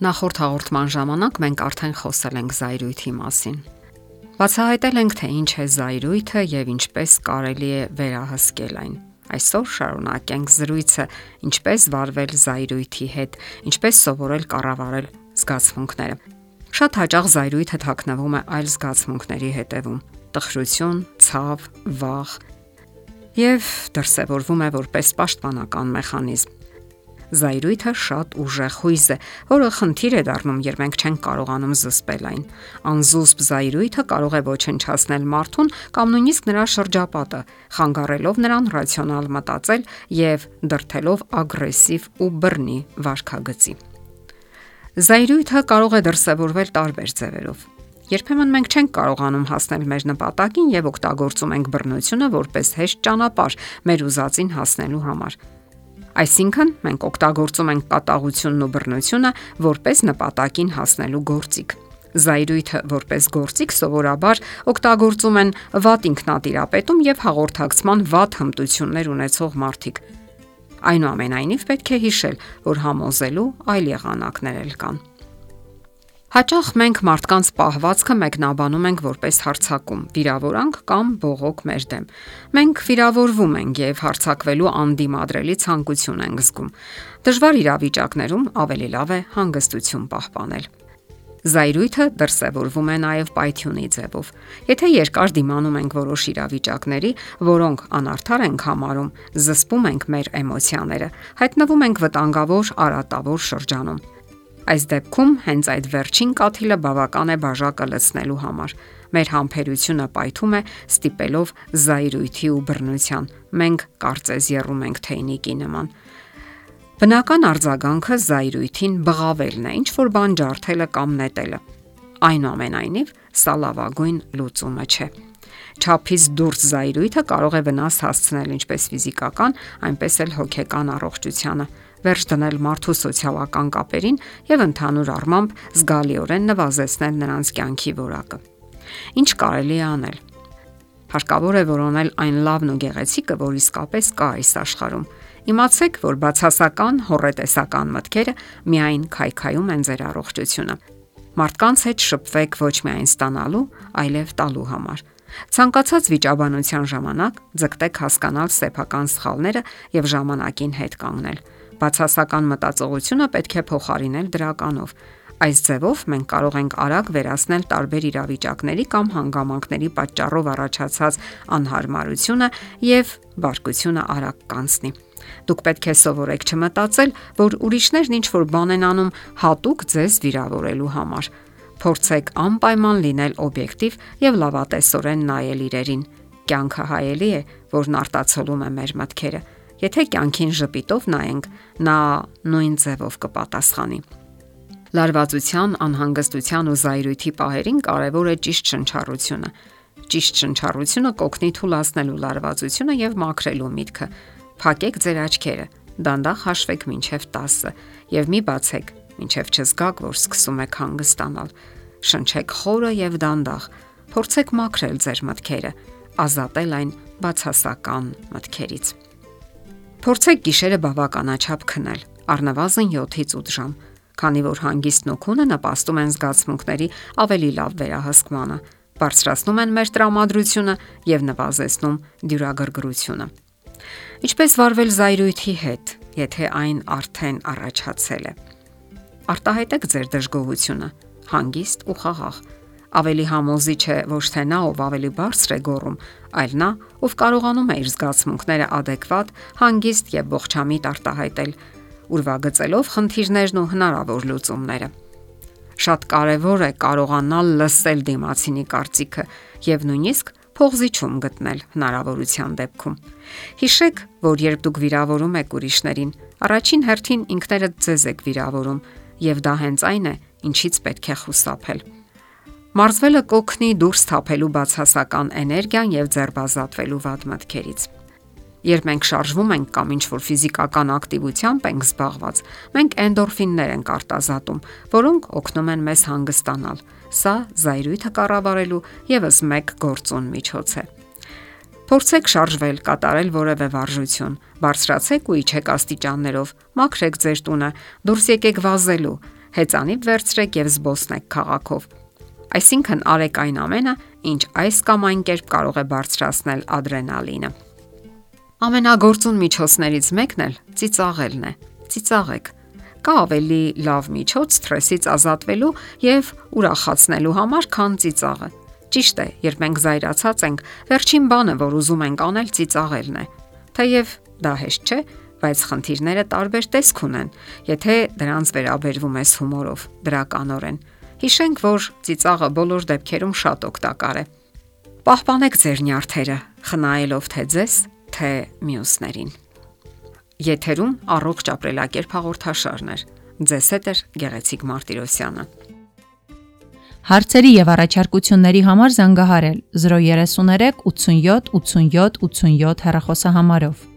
Նախորդ հաղորդման ժամանակ մենք արդեն խոսել ենք զայրույթի մասին։ Բացահայտել ենք, թե ինչ է զայրույթը եւ ինչպես կարելի է վերահսկել այն։ Այսօր շարունակենք զրույցը ինչպես վարվել զայրույթի հետ, ինչպես սովորել կառավարել զգացմունքները։ Շատ հաճախ զայրույթը թաքնվում է այլ զգացմունքների հետևում՝ տխրություն, ցավ, վախ եւ դրսևորվում է որպես պաշտպանական մեխանիզմ Զայրույթը շատ ուժեղ հույզ է, որը խնդիր է դառնում, երբ մենք չենք կարողանում զսպել այն։ Անզուսպ զայրույթը կարող է ոչնչացնել մարդուն կամ նույնիսկ նրա շրջապատը, խանգարելով նրան ռացիոնալ մտածել եւ դրթելով ագրեսիվ ու բռնի վարքագծի։ Զայրույթը կարող է դրսևորվել տարբեր ձևերով։ Երբեմն մենք չենք կարողանում հասնել մեր նպատակին եւ օգտագործում ենք բռնությունը որպես հեշտ ճանապարհ մեր ուզածին հասնելու համար։ Այսինքն մենք օգտագործում ենք կատաղությունն ու բռնությունը որպես նպատակին հասնելու գործիք։ Զայրույթը որպես գործիք սովորաբար օգտագործում են վատ ինքնատիրապետում եւ հաղորդակցման վատ հմտություններ ունեցող մարդիկ։ Այնուամենայնիվ պետք է հիշել, որ համոզելու այլ եղանակներ էլ կան։ Հաճախ մենք մարդկանց պահվածքը մեկնաբանում ենք որպես հարցակում, վիրավորանք կամ բողոք մեր դեմ։ Մենք վիրավորվում ենք եւ հարցակվելու անդիմադրելի ցանկություն ենք զգում։ Դժվար իրավիճակներում ավելի լավ է հանգստություն պահպանել։ Զայրույթը դրսևորվում է նաև պայթյունի ձևով։ Եթե երկար դիմանում ենք որոշ իրավիճակների, որոնք անարդար ենք համարում, զսպում ենք մեր էմոցիաները, հայտնվում ենք վտանգավոր արատավոր շրջանում։ Այս դեպքում հենց այդ վերջին կաթիլը բավական է բաժակը լցնելու համար։ Մեր համբերությունը պայթում է, ստիպելով զայրույթի ու բռնության։ Մենք կարծես երում ենք թեյնիկի նման։ Բնական արձագանքը զայրույթին բղավելն է, ինչ որ բան ջարդելը կամ նետելը։ Այնուամենայնիվ, սա լավագույն լուծումը չէ։ Չափից դուրս զայրույթը կարող է վնաս հասցնել ինչպես ֆիզիկական, այնպես էլ հոգեկան առողջությանը վերջ դնել մարդու սոցիալական կապերին եւ ընդհանուր առմամբ զգալիորեն նվազեցնել նրանց կյանքի որակը։ Ինչ կարելի է անել։ Հարկավոր է որոնել այն լավն ու գեղեցիկը, որ իսկապես կա այս աշխարհում։ Իմացեք, որ բացասական հորետեսական մտքերը միայն քայքայում են ձեր առողջությունը։ Մարդկանց հետ շփվեք ոչ միայն ստանալու, այլև տալու համար։ Ցանկացած վիճաբանության ժամանակ ձգտեք հասկանալ սեփական սխալները եւ ժամանակին հետ կանգնել բացասական մտածողությունը պետք է փոխարինել դրականով։ Այս ձևով մենք կարող ենք արագ վերացնել տարբեր իրավիճակների կամ հանգամանքների պատճառով առաջացած անհարմարությունը եւ բարկությունը արագ կանցնի։ Դուք պետք է սովորեք չմտածել, որ ուրիշներն ինչ որ բան են անում հատուկ ձեզ վիրավորելու համար։ Փորձեք անպայման լինել օբյեկտիվ եւ լավատեսորեն նայել իրերին։ Կյանքը հայելի է, որն արտացոլում է մեր մտքերը Եթե կյանքին ժպիտով նայենք, նա նույն ձևով կպատասխանի։ Լարվածության, անհանգստության ու զայրույթի պահերին կարևոր է ճիշտ շնչառությունը։ Ճիշտ շնչառությունը կօգնի թուլացնելու լարվածությունը եւ մաքրելու միտքը։ Փակեք ձեր աչքերը, դանդաղ հաշվեք մինչև 10-ը եւ մի բացեք, մինչև չզգաք, որ սկսում եք հանգստանալ։ Շնչեք խորը եւ դանդաղ։ Փորձեք մաքրել ձեր մտքերը, ազատել այն բացասական մտքերից։ Փորձեք գիշերը բավականաչափ քնել, առնվազն 7-ից 8 ժամ, քանի որ հանգիստն ու քունը նպաստում են զգացմունքների ավելի լավ վերահսկմանը, բարձրացնում են մեր տրամադրությունը եւ նվազեցնում դյուրագրգռությունը։ Ինչպես վարվել զայրույթի հետ, եթե այն արդեն առաջացել է։ Արտահայտեք ձեր դժգոհությունը, հանգիստ ու խաղաղ Ավելի համոզիչ է ոչ թե նա, ով ավելի բարձր է գոռում, այլ նա, ով կարողանում է իր զգացմունքները adekvat, հանգիստ եւ ողջամիտ արտահայտել, ուրվագծելով խնդիրներն ու հնարավոր լուծումները։ Շատ կարևոր է կարողանալ լսել դիմացինի կարծիքը եւ նույնիսկ փողզիչում գտնել հնարավորության դեպքում։ Հիշեք, որ երբ դուք վիրավորում եք ուրիշներին, առաջին հերթին ինքներդ ձեզ եք վիրավորում, եւ դա հենց այն է, ինչից պետք է խուսափել։ Մարզվելը կօգնի դուրս թափելու բացասական էներգիան եւ ձերբազատվելու վատ մտքերից։ Երբ մենք շարժվում ենք կամ ինչ-որ ֆիզիկական ակտիվությամբ ենք զբաղված, մենք էնդորֆիններ ենք արտազատում, որոնք օգնում են մեզ հանգստանալ։ Սա զայրույթը կառավարելու եւս մեկ գործոն միջոց է։ Փորձեք շարժվել, կատարել որևէ վարժություն, բարձրացեք ու իջեք աստիճաններով, մաքրեք ձեր տունը, դուրս եկեք վազելու, հեծանիվ վերցրեք եւ զբոսնեք քաղաքով։ Այսինքն արեք այն ամենը, ինչ այս կամ այն կերպ կարող է բարձրացնել ադրենալինը։ Ամենագործուն միջոցներից մեկն էլ ծիծաղելն է։ Ծիծաղեք։ Կա ավելի լավ միջոց սթրեսից ազատվելու եւ ուրախացնելու համար, քան ծիծաղը։ Ճիշտ է, երբ մենք զայրացած ենք, վերջին բանը, որ ուզում ենք անել, ծիծաղելն է։ Թեև դա հեշտ չէ, բայց խնդիրները տարբեր տեսք ունեն, եթե դրանց վերաբերվում ես հումորով, դրականորեն։ Հիշենք, որ ծիծաղը բոլոր դեպքերում շատ օգտակար է։ Պահպանեք ձեր նյարդերը, խնայելով թե ձեզ, թե մյուսներին։ Եթերում առողջ ապրելակերպ հաղորդաշարներ։ Ձեզ հետ է Գեղեցիկ Մարտիրոսյանը։ Հարցերի եւ առաջարկությունների համար զանգահարել 033 87 87 87 հեռախոսահամարով։